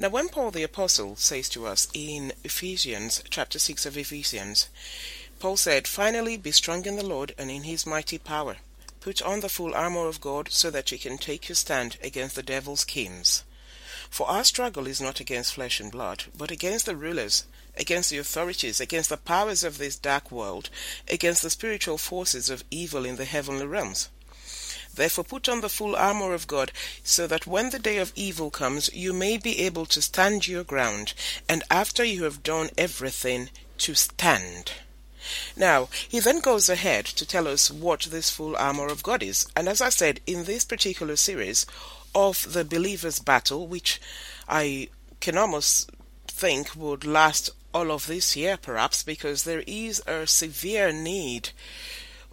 Now, when Paul the Apostle says to us in Ephesians, chapter 6 of Ephesians, Paul said, Finally, be strong in the Lord and in his mighty power. Put on the full armor of God so that you can take your stand against the devil's schemes. For our struggle is not against flesh and blood, but against the rulers, against the authorities, against the powers of this dark world, against the spiritual forces of evil in the heavenly realms. Therefore, put on the full armor of God, so that when the day of evil comes, you may be able to stand your ground, and after you have done everything, to stand. Now, he then goes ahead to tell us what this full armor of God is. And as I said, in this particular series of the believer's battle, which I can almost think would last all of this year, perhaps, because there is a severe need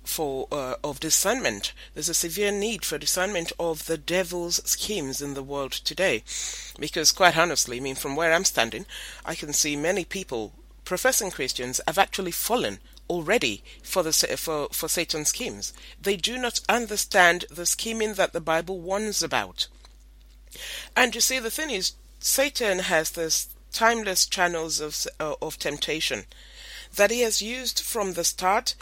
for uh, of discernment. There's a severe need for discernment of the devil's schemes in the world today, because quite honestly, I mean, from where I'm standing, I can see many people, professing Christians, have actually fallen already for the for for Satan's schemes. They do not understand the scheming that the Bible warns about. And you see, the thing is, Satan has this timeless channels of uh, of temptation that he has used from the start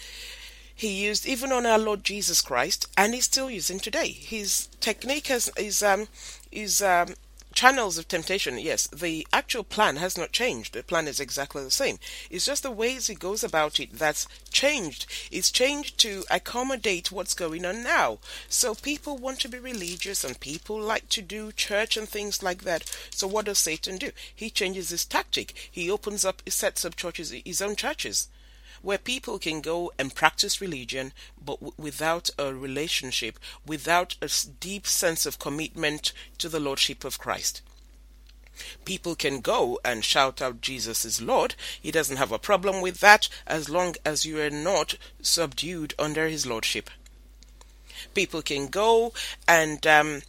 he used even on our Lord Jesus Christ, and he's still using today. His technique has, is um, is um, channels of temptation. Yes, the actual plan has not changed. The plan is exactly the same. It's just the ways he goes about it that's changed. It's changed to accommodate what's going on now. So people want to be religious, and people like to do church and things like that. So what does Satan do? He changes his tactic. He opens up, he sets up churches, his own churches where people can go and practice religion, but w- without a relationship, without a deep sense of commitment to the Lordship of Christ. People can go and shout out Jesus is Lord. He doesn't have a problem with that as long as you are not subdued under his Lordship. People can go and um,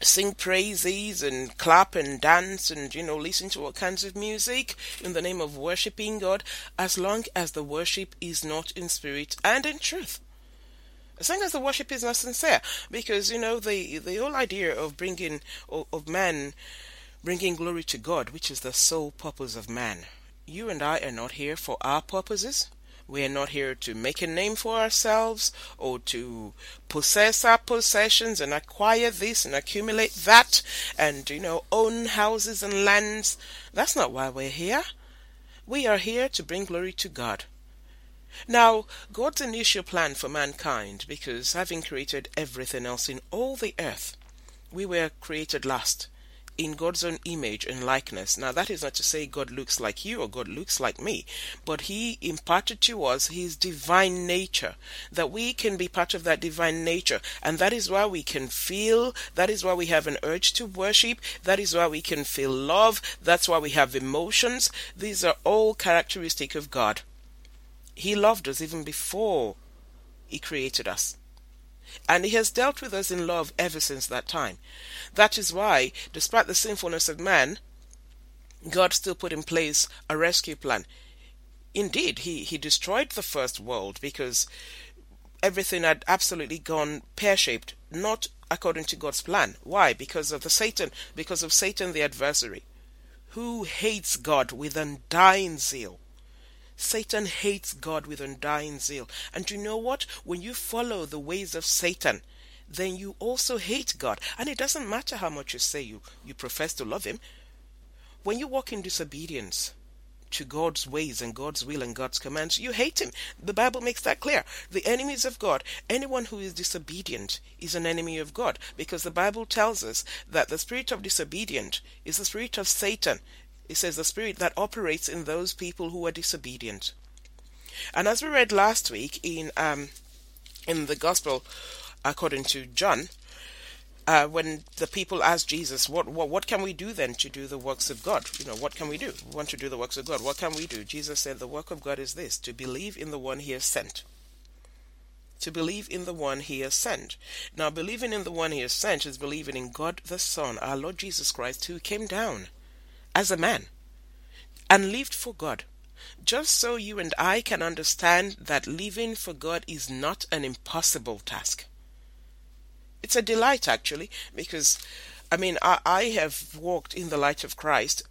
sing praises and clap and dance and you know listen to all kinds of music in the name of worshiping God as long as the worship is not in spirit and in truth. As long as the worship is not sincere. Because you know the the whole idea of bringing of, man bringing glory to God which is the sole purpose of man. You and I are not here for our purposes we are not here to make a name for ourselves or to possess our possessions and acquire this and accumulate that and, you know, own houses and lands. That's not why we're here. We are here to bring glory to God. Now, God's initial plan for mankind, because having created everything else in all the earth, we were created last in God's own image and likeness. Now, that is not to say God looks like you or God looks like me, but He imparted to us His divine nature, that we can be part of that divine nature. And that is why we can feel, that is why we have an urge to worship, that is why we can feel love, that's why we have emotions. These are all characteristic of God. He loved us even before He created us. And he has dealt with us in love ever since that time. That is why, despite the sinfulness of man, God still put in place a rescue plan. Indeed, he, he destroyed the first world because everything had absolutely gone pear shaped, not according to God's plan. Why? Because of the Satan, because of Satan the adversary, who hates God with undying zeal. Satan hates God with undying zeal. And you know what? When you follow the ways of Satan, then you also hate God. And it doesn't matter how much you say you, you profess to love Him. When you walk in disobedience to God's ways and God's will and God's commands, you hate Him. The Bible makes that clear. The enemies of God, anyone who is disobedient, is an enemy of God. Because the Bible tells us that the spirit of disobedient is the spirit of Satan. It says the spirit that operates in those people who are disobedient. And as we read last week in um, in the Gospel according to John, uh, when the people asked Jesus, what, what what can we do then to do the works of God? You know, what can we do? We want to do the works of God. What can we do? Jesus said, the work of God is this: to believe in the one He has sent. To believe in the one He has sent. Now, believing in the one He has sent is believing in God the Son, our Lord Jesus Christ, who came down as a man and lived for God. Just so you and I can understand that living for God is not an impossible task. It's a delight, actually, because I mean, I, I have walked in the light of Christ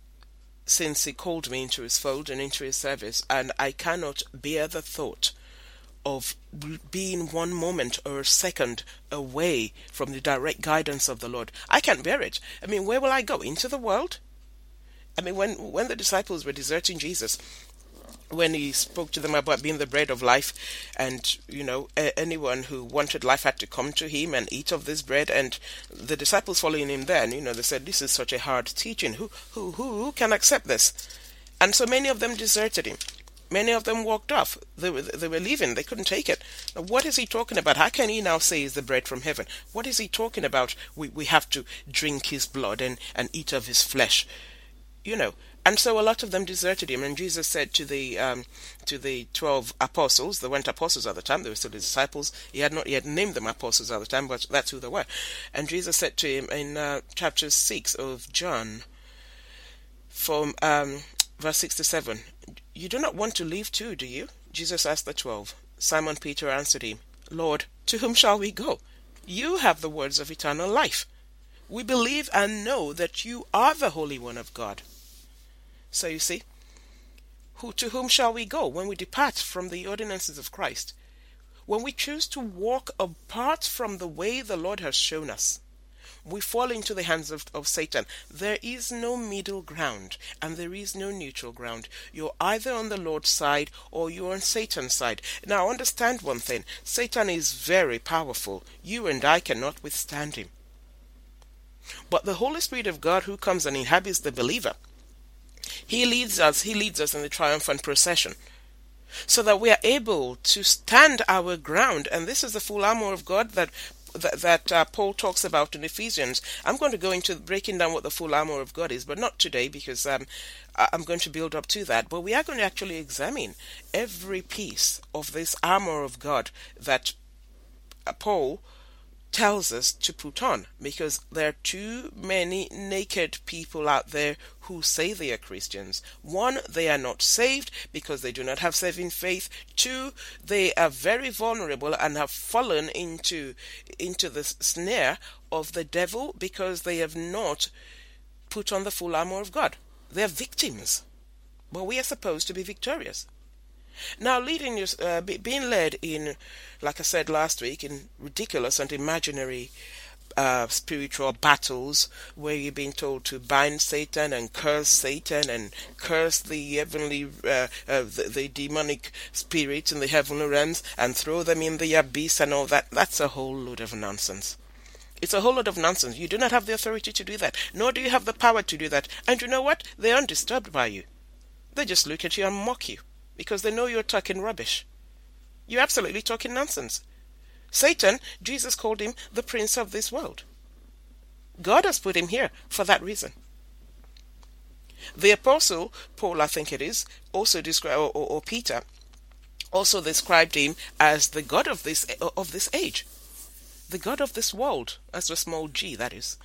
since He called me into His fold and into His service, and I cannot bear the thought of being one moment or a second away from the direct guidance of the Lord. I can't bear it. I mean, where will I go? Into the world? I mean, when when the disciples were deserting Jesus, when he spoke to them about being the bread of life, and you know anyone who wanted life had to come to him and eat of this bread, and the disciples following him, then you know they said, "This is such a hard teaching. Who who who can accept this?" And so many of them deserted him. Many of them walked off. They were, they were leaving. They couldn't take it. Now, what is he talking about? How can he now say he's the bread from heaven? What is he talking about? We, we have to drink his blood and, and eat of his flesh. You know, and so a lot of them deserted him. And Jesus said to the um, to the twelve apostles, they weren't apostles at the time; they were still disciples. He had not yet named them apostles at the time, but that's who they were. And Jesus said to him in uh, chapter six of John, from um, verse six to seven, "You do not want to leave too, do you?" Jesus asked the twelve. Simon Peter answered him, "Lord, to whom shall we go? You have the words of eternal life. We believe and know that you are the Holy One of God." So you see, who to whom shall we go when we depart from the ordinances of Christ? When we choose to walk apart from the way the Lord has shown us, we fall into the hands of, of Satan. There is no middle ground and there is no neutral ground. You're either on the Lord's side or you're on Satan's side. Now understand one thing Satan is very powerful. You and I cannot withstand him. But the Holy Spirit of God who comes and inhabits the believer he leads us, He leads us in the triumphant procession so that we are able to stand our ground. And this is the full armor of God that that, that uh, Paul talks about in Ephesians. I'm going to go into breaking down what the full armor of God is, but not today because um, I'm going to build up to that. But we are going to actually examine every piece of this armor of God that uh, Paul tells us to put on because there are too many naked people out there who say they are Christians. One, they are not saved because they do not have saving faith. Two, they are very vulnerable and have fallen into into the snare of the devil because they have not put on the full armor of God. They are victims. But we are supposed to be victorious. Now, leading your, uh, being led in, like I said last week, in ridiculous and imaginary uh, spiritual battles where you're being told to bind Satan and curse Satan and curse the heavenly, uh, uh, the, the, demonic spirits in the heavenly realms and throw them in the abyss and all that. That's a whole load of nonsense. It's a whole lot of nonsense. You do not have the authority to do that, nor do you have the power to do that. And you know what? They're undisturbed by you. They just look at you and mock you because they know you're talking rubbish. You're absolutely talking nonsense. Satan, Jesus called him the prince of this world. God has put him here for that reason. The apostle Paul, I think it is, also described, or, or, or Peter, also described him as the God of this of this age, the God of this world, as a small g, that is.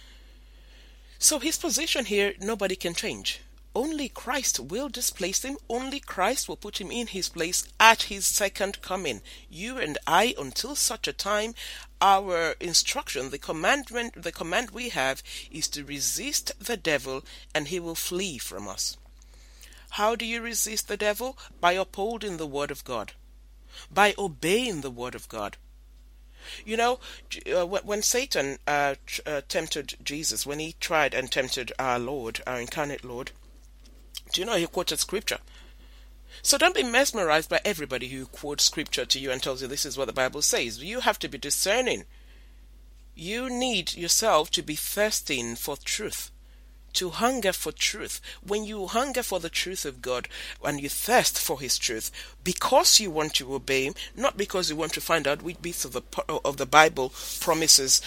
So his position here, nobody can change. Only Christ will displace him. Only Christ will put him in his place at his second coming. You and I, until such a time, our instruction, the commandment, the command we have is to resist the devil and he will flee from us. How do you resist the devil? By upholding the word of God, by obeying the word of God. You know, uh, when Satan uh, uh, tempted Jesus, when he tried and tempted our Lord, our incarnate Lord, do you know he quoted scripture? So don't be mesmerized by everybody who quotes scripture to you and tells you this is what the Bible says. You have to be discerning. You need yourself to be thirsting for truth, to hunger for truth. When you hunger for the truth of God and you thirst for His truth, because you want to obey Him, not because you want to find out which bits of the of the Bible promises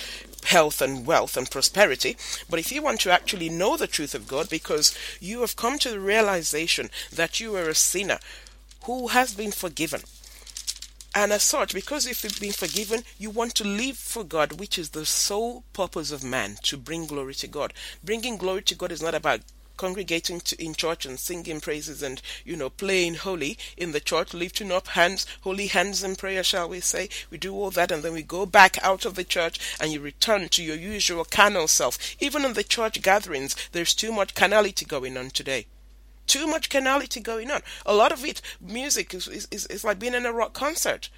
health and wealth and prosperity, but if you want to actually know the truth of God because you have come to the realization that you are a sinner who has been forgiven. And as such, because if you've been forgiven, you want to live for God, which is the sole purpose of man, to bring glory to God. Bringing glory to God is not about congregating to, in church and singing praises and, you know, playing holy in the church, lifting up hands, holy hands in prayer, shall we say. We do all that and then we go back out of the church and you return to your usual carnal self. Even in the church gatherings, there's too much carnality going on today too much canality going on. A lot of it, music is, is, is like being in a rock concert.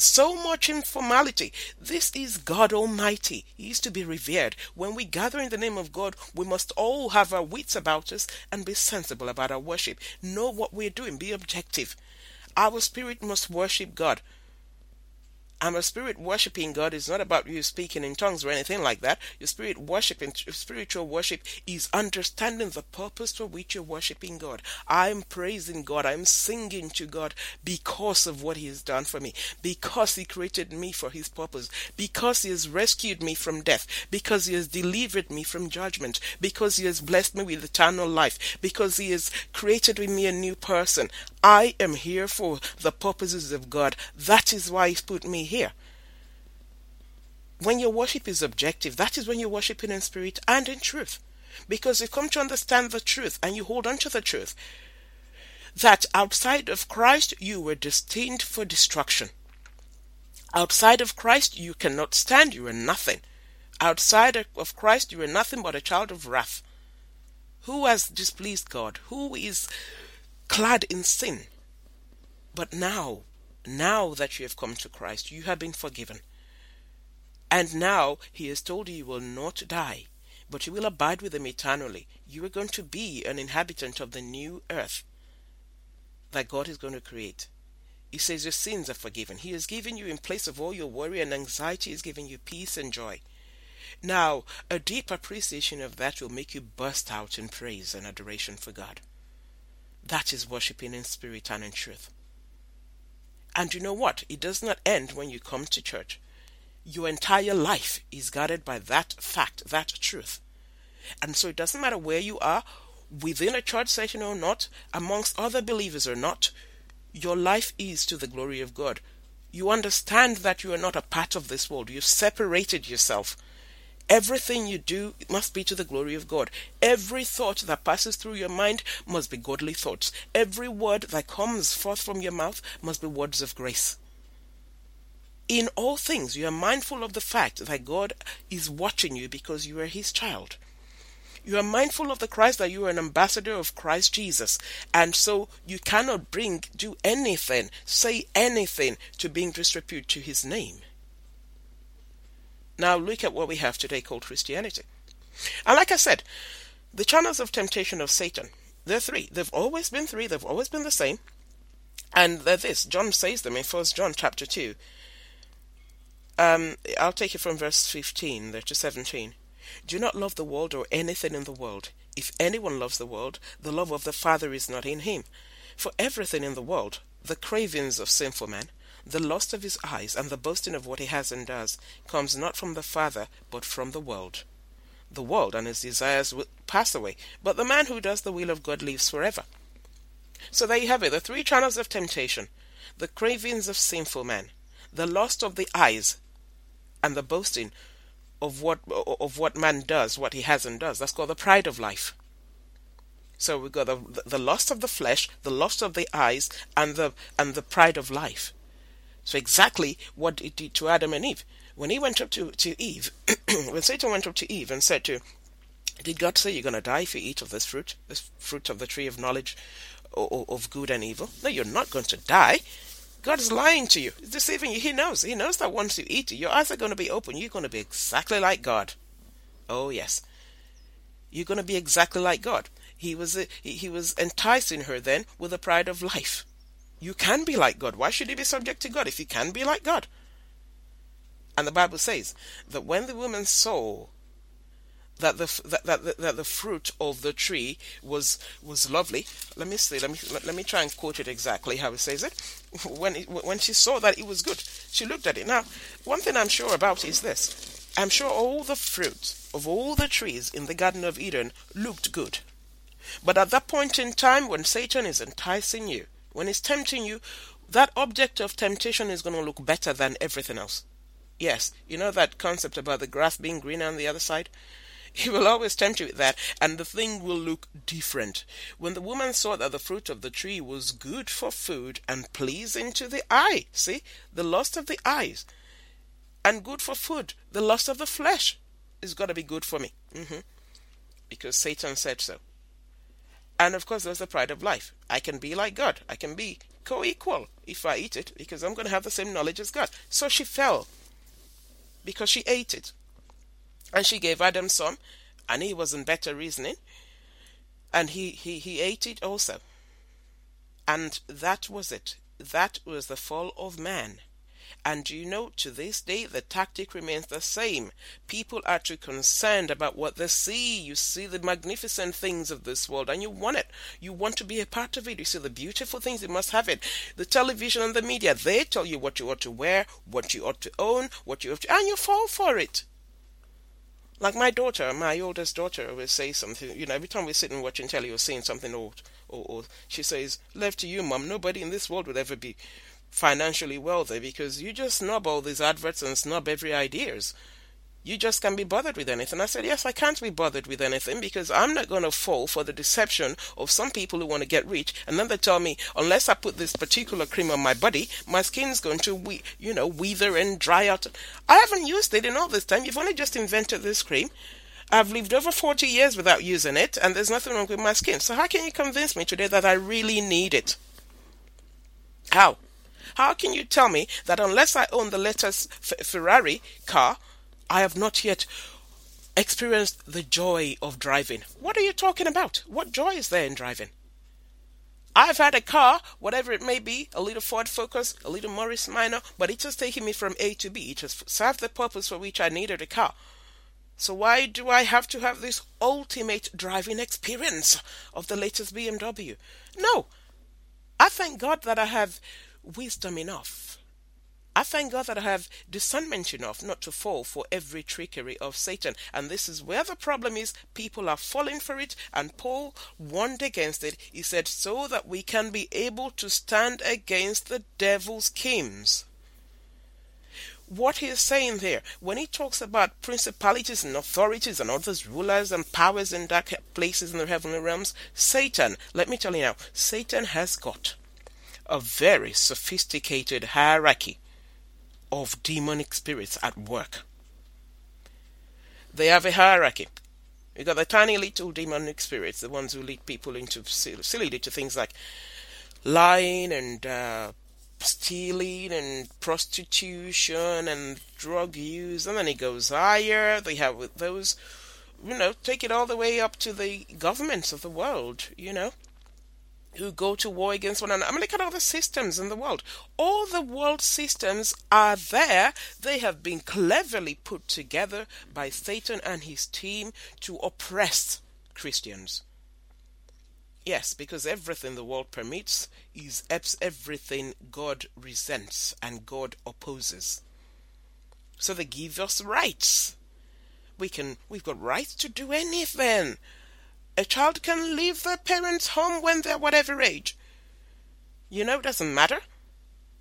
So much informality. This is God Almighty. He is to be revered. When we gather in the name of God, we must all have our wits about us and be sensible about our worship. Know what we're doing. Be objective. Our spirit must worship God. And a spirit worshiping God It's not about you speaking in tongues or anything like that. Your spirit worshiping, spiritual worship is understanding the purpose for which you're worshiping God. I'm praising God. I'm singing to God because of what He has done for me, because He created me for His purpose, because He has rescued me from death, because He has delivered me from judgment, because He has blessed me with eternal life, because He has created in me a new person. I am here for the purposes of God. That is why He's put me here. When your worship is objective, that is when you're worshiping in spirit and in truth. Because you come to understand the truth and you hold on to the truth that outside of Christ you were destined for destruction. Outside of Christ you cannot stand, you are nothing. Outside of Christ you are nothing but a child of wrath. Who has displeased God? Who is clad in sin? But now now that you have come to Christ, you have been forgiven. And now he has told you you will not die, but you will abide with him eternally. You are going to be an inhabitant of the new earth that God is going to create. He says your sins are forgiven. He has given you, in place of all your worry and anxiety, He's given you peace and joy. Now, a deep appreciation of that will make you burst out in praise and adoration for God. That is worshipping in spirit and in truth. And you know what? It does not end when you come to church. Your entire life is guarded by that fact, that truth. And so it doesn't matter where you are, within a church session or not, amongst other believers or not, your life is to the glory of God. You understand that you are not a part of this world. You've separated yourself Everything you do must be to the glory of God. Every thought that passes through your mind must be godly thoughts. Every word that comes forth from your mouth must be words of grace. In all things, you are mindful of the fact that God is watching you because you are His child. You are mindful of the Christ that you are an ambassador of Christ Jesus, and so you cannot bring, do anything, say anything to bring disrepute to His name. Now look at what we have today called Christianity. And like I said, the channels of temptation of Satan, they're three. They've always been three, they've always been the same. And they're this. John says them in First John chapter 2. Um, I'll take it from verse 15 there to 17. Do not love the world or anything in the world. If anyone loves the world, the love of the Father is not in him. For everything in the world, the cravings of sinful men, the lust of his eyes and the boasting of what he has and does comes not from the Father, but from the world. The world and its desires will pass away, but the man who does the will of God lives forever. So there you have it, the three channels of temptation, the cravings of sinful men, the lust of the eyes, and the boasting of what of what man does, what he has and does. That's called the pride of life. So we've got the, the lust of the flesh, the lust of the eyes, and the and the pride of life. So exactly what it did to Adam and Eve. When he went up to, to Eve, when Satan went up to Eve and said to did God say you're going to die if you eat of this fruit, this fruit of the tree of knowledge of good and evil? No, you're not going to die. God is lying to you. He's deceiving you. He knows. He knows that once you eat it, your eyes are going to be open. You're going to be exactly like God. Oh yes, you're going to be exactly like God. He was he, he was enticing her then with the pride of life. You can be like God. Why should you be subject to God if you can be like God? And the Bible says that when the woman saw that the that, that, that the fruit of the tree was was lovely. Let me see. Let me let me try and quote it exactly how it says it. When it, when she saw that it was good, she looked at it. Now, one thing I'm sure about is this: I'm sure all the fruit of all the trees in the Garden of Eden looked good. But at that point in time, when Satan is enticing you, when it's tempting you, that object of temptation is going to look better than everything else. Yes, you know that concept about the grass being greener on the other side? He will always tempt you with that, and the thing will look different. When the woman saw that the fruit of the tree was good for food and pleasing to the eye, see, the lust of the eyes, and good for food, the lust of the flesh is going to be good for me. Mm-hmm. Because Satan said so. And of course, there's the pride of life. I can be like God. I can be co equal if I eat it because I'm going to have the same knowledge as God. So she fell because she ate it. And she gave Adam some, and he was in better reasoning, and he, he, he ate it also. And that was it. That was the fall of man. And you know, to this day, the tactic remains the same. People are too concerned about what they see. You see the magnificent things of this world and you want it. You want to be a part of it. You see the beautiful things, you must have it. The television and the media, they tell you what you ought to wear, what you ought to own, what you ought to, and you fall for it. Like my daughter, my oldest daughter, will say something. You know, every time we sit and watching telly or seeing something old, or, or she says, "Left to you, mum. Nobody in this world would ever be financially wealthy because you just snub all these adverts and snub every ideas. You just can't be bothered with anything. I said, Yes, I can't be bothered with anything because I'm not going to fall for the deception of some people who want to get rich. And then they tell me, unless I put this particular cream on my body, my skin's going to, we- you know, wither and dry out. I haven't used it in all this time. You've only just invented this cream. I've lived over 40 years without using it, and there's nothing wrong with my skin. So, how can you convince me today that I really need it? How? How can you tell me that unless I own the latest Ferrari car, I have not yet experienced the joy of driving? What are you talking about? What joy is there in driving? I've had a car, whatever it may be, a little Ford Focus, a little Morris Minor, but it has taken me from A to B. It has served the purpose for which I needed a car. So why do I have to have this ultimate driving experience of the latest BMW? No. I thank God that I have wisdom enough. I thank God that I have discernment enough not to fall for every trickery of Satan. And this is where the problem is. People are falling for it, and Paul warned against it. He said, so that we can be able to stand against the devil's schemes. What he is saying there, when he talks about principalities and authorities and others, rulers and powers in dark places in the heavenly realms, Satan, let me tell you now, Satan has got a very sophisticated hierarchy of demonic spirits at work. They have a hierarchy. You got the tiny little demonic spirits, the ones who lead people into silly little things like lying and uh, stealing and prostitution and drug use, and then it goes higher. They have those, you know, take it all the way up to the governments of the world, you know who go to war against one another. I mean, look at all the systems in the world. All the world systems are there. They have been cleverly put together by Satan and his team to oppress Christians. Yes, because everything the world permits is everything God resents and God opposes. So they give us rights. We can we've got rights to do anything. A child can leave their parents' home when they're whatever age. You know, it doesn't matter.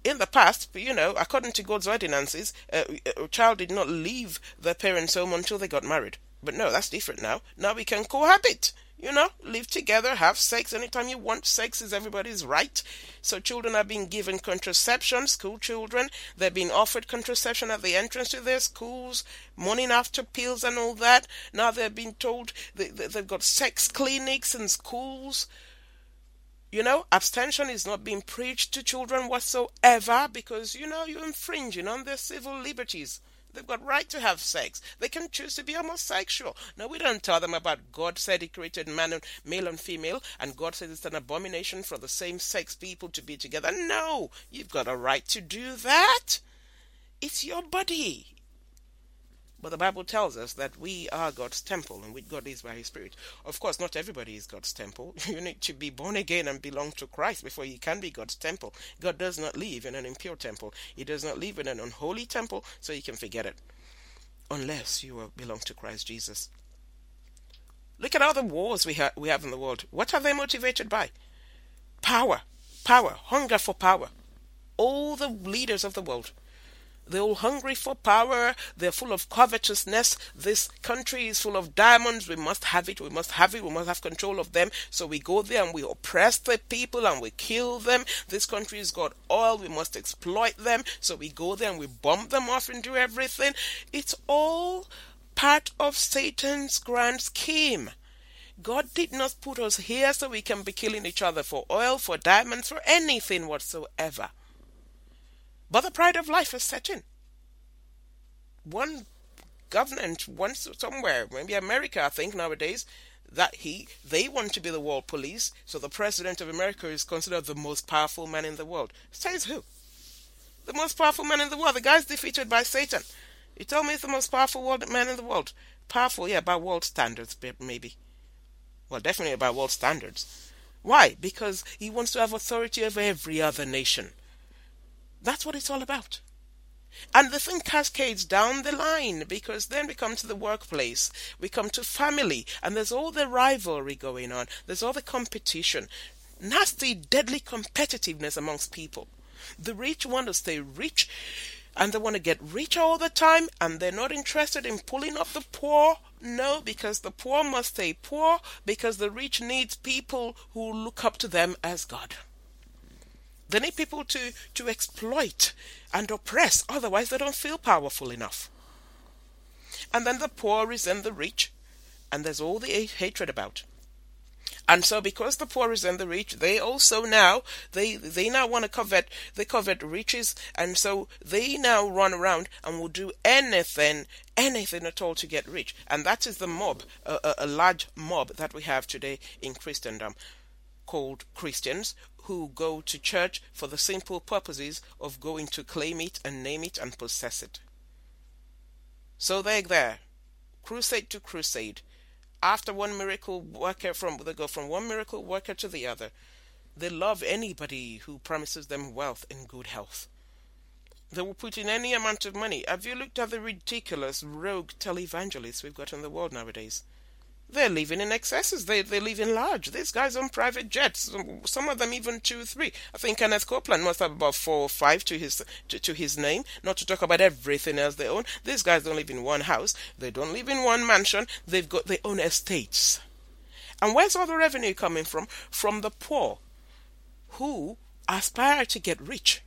In the past, you know, according to God's ordinances, uh, a child did not leave their parents' home until they got married. But no, that's different now. Now we can cohabit. You know, live together, have sex anytime you want. Sex is everybody's right. So children are being given contraception, school children. They're being offered contraception at the entrance to their schools, morning after pills and all that. Now they're being told they, they've got sex clinics in schools. You know, abstention is not being preached to children whatsoever because, you know, you're infringing on their civil liberties. They've got right to have sex. They can choose to be homosexual. No, we don't tell them about God said He created man and male and female, and God says it's an abomination for the same sex people to be together. No, you've got a right to do that. It's your body. But the Bible tells us that we are God's temple and with God is by His Spirit. Of course, not everybody is God's temple. You need to be born again and belong to Christ before you can be God's temple. God does not live in an impure temple, He does not live in an unholy temple, so you can forget it. Unless you belong to Christ Jesus. Look at all the wars we, ha- we have in the world. What are they motivated by? Power, power, hunger for power. All the leaders of the world They're all hungry for power. They're full of covetousness. This country is full of diamonds. We must have it. We must have it. We must have control of them. So we go there and we oppress the people and we kill them. This country's got oil. We must exploit them. So we go there and we bomb them off and do everything. It's all part of Satan's grand scheme. God did not put us here so we can be killing each other for oil, for diamonds, for anything whatsoever. But the pride of life has set in. One government once somewhere, maybe America, I think nowadays, that he they want to be the world police, so the president of America is considered the most powerful man in the world. Says who? The most powerful man in the world. The guy's defeated by Satan. You tell me he's the most powerful world, man in the world. Powerful, yeah, by world standards, maybe. Well, definitely by world standards. Why? Because he wants to have authority over every other nation. That's what it's all about. And the thing cascades down the line because then we come to the workplace, we come to family, and there's all the rivalry going on, there's all the competition, nasty, deadly competitiveness amongst people. The rich want to stay rich and they want to get richer all the time and they're not interested in pulling up the poor. No, because the poor must stay poor because the rich needs people who look up to them as God. They need people to, to exploit and oppress, otherwise, they don't feel powerful enough. And then the poor resent the rich, and there's all the hatred about. And so, because the poor resent the rich, they also now they they now want to covet they covet riches, and so they now run around and will do anything, anything at all to get rich. And that is the mob, a, a large mob that we have today in Christendom, called Christians, who go to church for the simple purposes of going to claim it and name it and possess it. So they're there, crusade to crusade. After one miracle worker from they go from one miracle worker to the other. They love anybody who promises them wealth and good health. They will put in any amount of money. Have you looked at the ridiculous rogue televangelists we've got in the world nowadays? They're living in excesses. They they live in large. These guys on private jets. Some of them even two, three. I think Kenneth Copeland must have about four or five to his to, to his name. Not to talk about everything else they own. These guys don't live in one house. They don't live in one mansion. They've got their own estates. And where's all the revenue coming from? From the poor, who aspire to get rich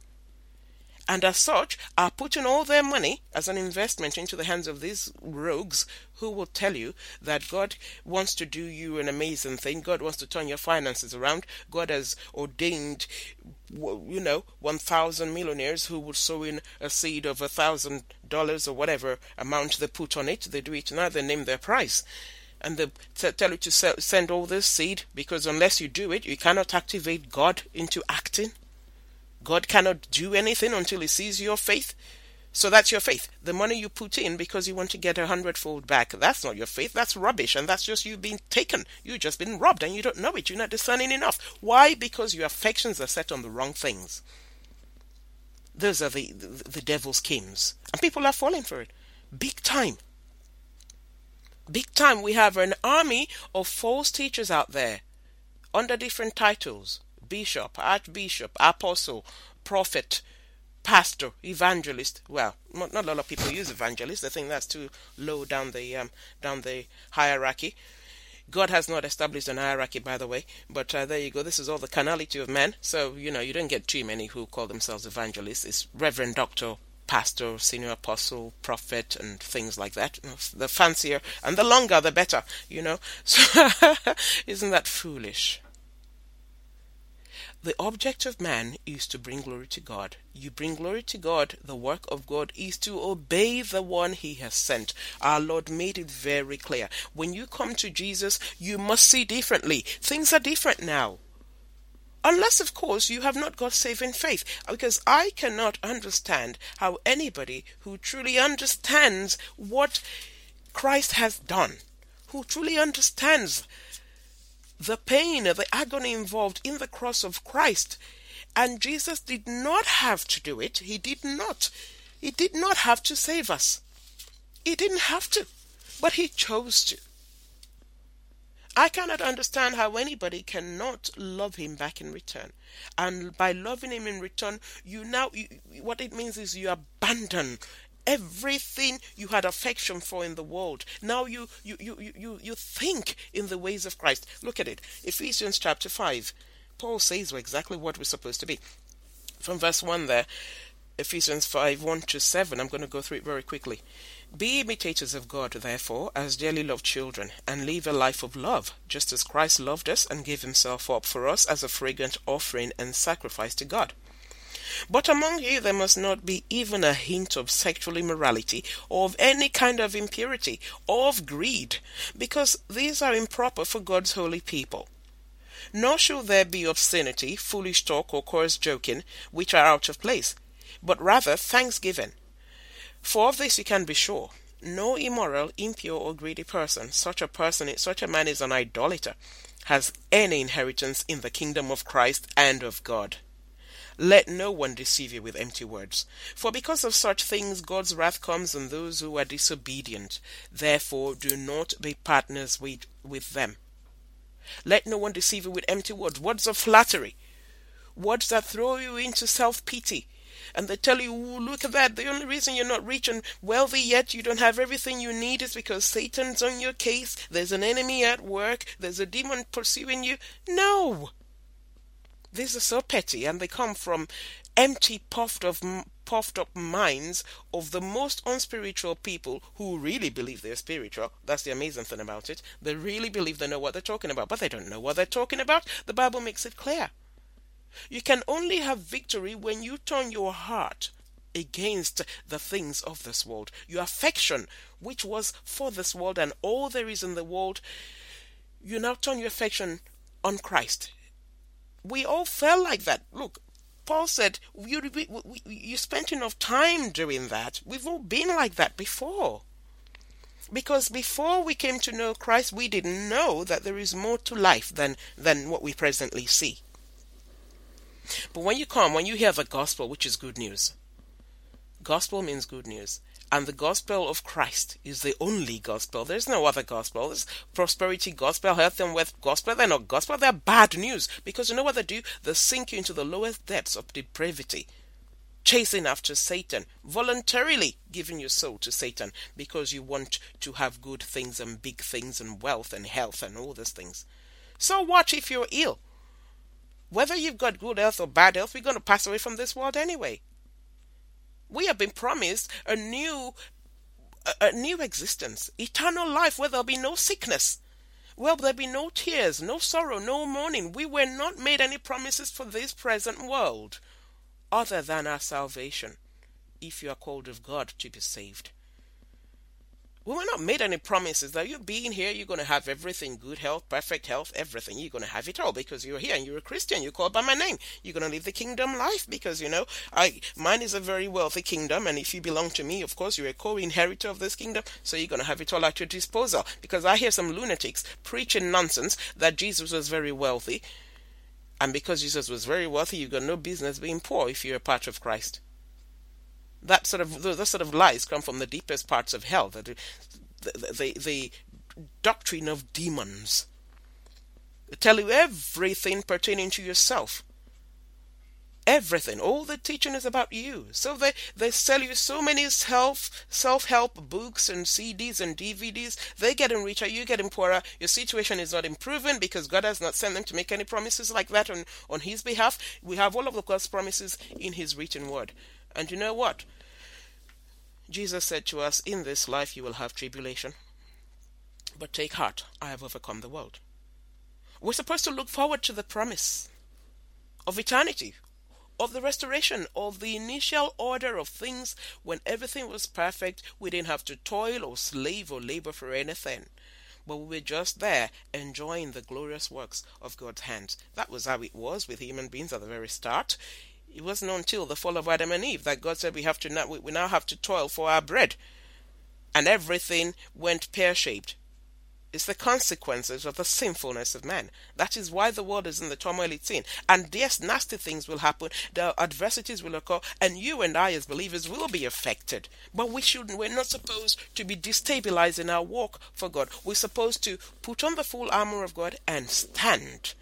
and as such are putting all their money as an investment into the hands of these rogues who will tell you that God wants to do you an amazing thing. God wants to turn your finances around. God has ordained, you know, 1,000 millionaires who would sow in a seed of a thousand dollars or whatever amount they put on it. They do it now, they name their price and they tell you to send all this seed because unless you do it, you cannot activate God into acting. God cannot do anything until he sees your faith. So that's your faith. The money you put in because you want to get a hundredfold back. That's not your faith. That's rubbish. And that's just you being taken. You've just been robbed and you don't know it. You're not discerning enough. Why? Because your affections are set on the wrong things. Those are the, the, the devil's schemes. And people are falling for it. Big time. Big time. We have an army of false teachers out there under different titles bishop, archbishop, apostle, prophet, pastor, evangelist. Well, not, a lot of people use evangelist. They think that's too low down the um, down the hierarchy. God has not established an hierarchy, by the way, but uh, there you go. This is all the carnality of man. So, you know, you don't get too many who call themselves evangelists. It's Reverend Doctor, Pastor, Senior Apostle, Prophet, and things like that. The fancier and the longer, the better, you know. So, isn't that foolish? The object of man is to bring glory to God. You bring glory to God. The work of God is to obey the one he has sent. Our Lord made it very clear. When you come to Jesus, you must see differently. Things are different now. Unless, of course, you have not got saving faith. Because I cannot understand how anybody who truly understands what Christ has done, who truly understands the pain, the agony involved in the cross of Christ. And Jesus did not have to do it. He did not. He did not have to save us. He didn't have to, but he chose to. I cannot understand how anybody cannot love him back in return. And by loving him in return, you now, you, what it means is you abandon everything you had affection for in the world. Now you, you, you, you, you think in the ways of Christ. Look at it. Ephesians chapter 5. Paul says exactly what we're supposed to be. From verse 1 there, Ephesians 5 1 to 7. I'm going to go through it very quickly. Be imitators of God, therefore, as dearly loved children, and live a life of love, just as Christ loved us and gave himself up for us as a fragrant offering and sacrifice to God. But among you there must not be even a hint of sexual immorality, or of any kind of impurity, or of greed, because these are improper for God's holy people. Nor shall there be obscenity, foolish talk, or coarse joking, which are out of place, but rather thanksgiving. For of this you can be sure no immoral, impure, or greedy person, such a person, such a man is an idolater, has any inheritance in the kingdom of Christ and of God. Let no one deceive you with empty words. For because of such things God's wrath comes on those who are disobedient. Therefore do not be partners with, with them. Let no one deceive you with empty words, words of flattery, words that throw you into self pity, and they tell you, look at that, the only reason you're not rich and wealthy yet, you don't have everything you need, is because Satan's on your case, there's an enemy at work, there's a demon pursuing you. No! These are so petty, and they come from empty, puffed of puffed up minds of the most unspiritual people who really believe they're spiritual. That's the amazing thing about it. They really believe they know what they're talking about, but they don't know what they're talking about. The Bible makes it clear. You can only have victory when you turn your heart against the things of this world. Your affection, which was for this world and all there is in the world, you now turn your affection on Christ. We all felt like that. Look, Paul said, you, you spent enough time doing that. We've all been like that before. Because before we came to know Christ, we didn't know that there is more to life than, than what we presently see. But when you come, when you hear the gospel, which is good news, gospel means good news. And the gospel of Christ is the only gospel. There's no other gospel. There's prosperity gospel, health and wealth gospel. They're not gospel. They're bad news. Because you know what they do? They sink you into the lowest depths of depravity. Chasing after Satan, voluntarily giving your soul to Satan because you want to have good things and big things and wealth and health and all these things. So watch if you're ill whether you've got good health or bad health, we're going to pass away from this world anyway. We have been promised a new a, a new existence, eternal life where there'll be no sickness. Well, there'll be no tears, no sorrow, no mourning. We were not made any promises for this present world other than our salvation, if you are called of God to be saved. We were not made any promises that you being here, you're going to have everything good health, perfect health, everything. You're going to have it all because you're here and you're a Christian. You're called by my name. You're going to live the kingdom life because, you know, I mine is a very wealthy kingdom. And if you belong to me, of course, you're a co inheritor of this kingdom. So you're going to have it all at your disposal. Because I hear some lunatics preaching nonsense that Jesus was very wealthy. And because Jesus was very wealthy, you've got no business being poor if you're a part of Christ that sort of those sort of lies come from the deepest parts of hell the, the, the, the doctrine of demons they tell you everything pertaining to yourself. Everything. All the teaching is about you. So they they sell you so many self self-help books and cds and dvds they getting richer you getting poorer. Your situation is not improving because god has not sent them to make any promises like that on on his behalf. We have all of the god's promises in his written word and you know what? Jesus said to us, In this life you will have tribulation. But take heart, I have overcome the world. We're supposed to look forward to the promise of eternity, of the restoration of the initial order of things when everything was perfect. We didn't have to toil or slave or labor for anything. But we were just there enjoying the glorious works of God's hands. That was how it was with human beings at the very start. It wasn't until the fall of Adam and Eve that God said we have to now, we now have to toil for our bread. And everything went pear shaped. It's the consequences of the sinfulness of man. That is why the world is in the turmoil it's in. And yes, nasty things will happen, the adversities will occur, and you and I as believers will be affected. But we shouldn't we're not supposed to be destabilized in our walk for God. We're supposed to put on the full armor of God and stand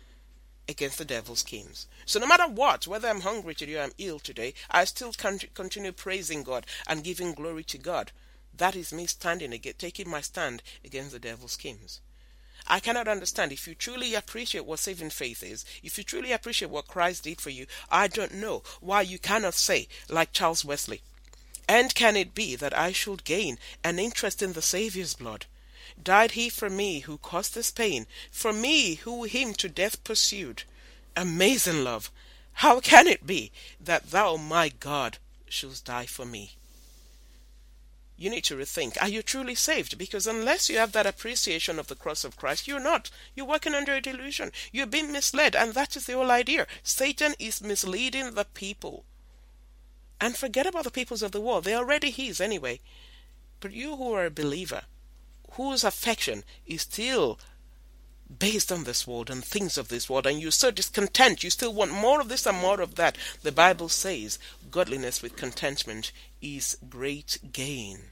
against the devil's schemes. So no matter what, whether I'm hungry today or I'm ill today, I still continue praising God and giving glory to God. That is me standing taking my stand against the devil's schemes. I cannot understand if you truly appreciate what saving faith is, if you truly appreciate what Christ did for you, I don't know why you cannot say, like Charles Wesley, and can it be that I should gain an interest in the Saviour's blood? Died he for me who caused this pain, for me who him to death pursued? Amazing love! How can it be that thou, my God, shouldst die for me? you need to rethink are you truly saved? Because unless you have that appreciation of the cross of Christ, you're not. You're working under a delusion. You're being misled, and that is the whole idea. Satan is misleading the people. And forget about the peoples of the world, they're already his anyway. But you who are a believer, whose affection is still based on this world and things of this world, and you're so discontent, you still want more of this and more of that. The Bible says godliness with contentment is great gain.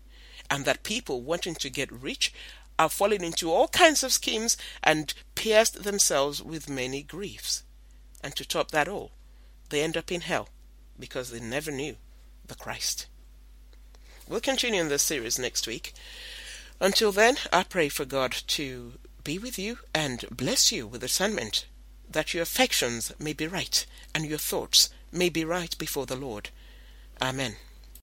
And that people wanting to get rich are falling into all kinds of schemes and pierced themselves with many griefs. And to top that all, they end up in hell because they never knew the Christ. We'll continue in this series next week. Until then, I pray for God to be with you and bless you with discernment, that your affections may be right and your thoughts may be right before the Lord. Amen.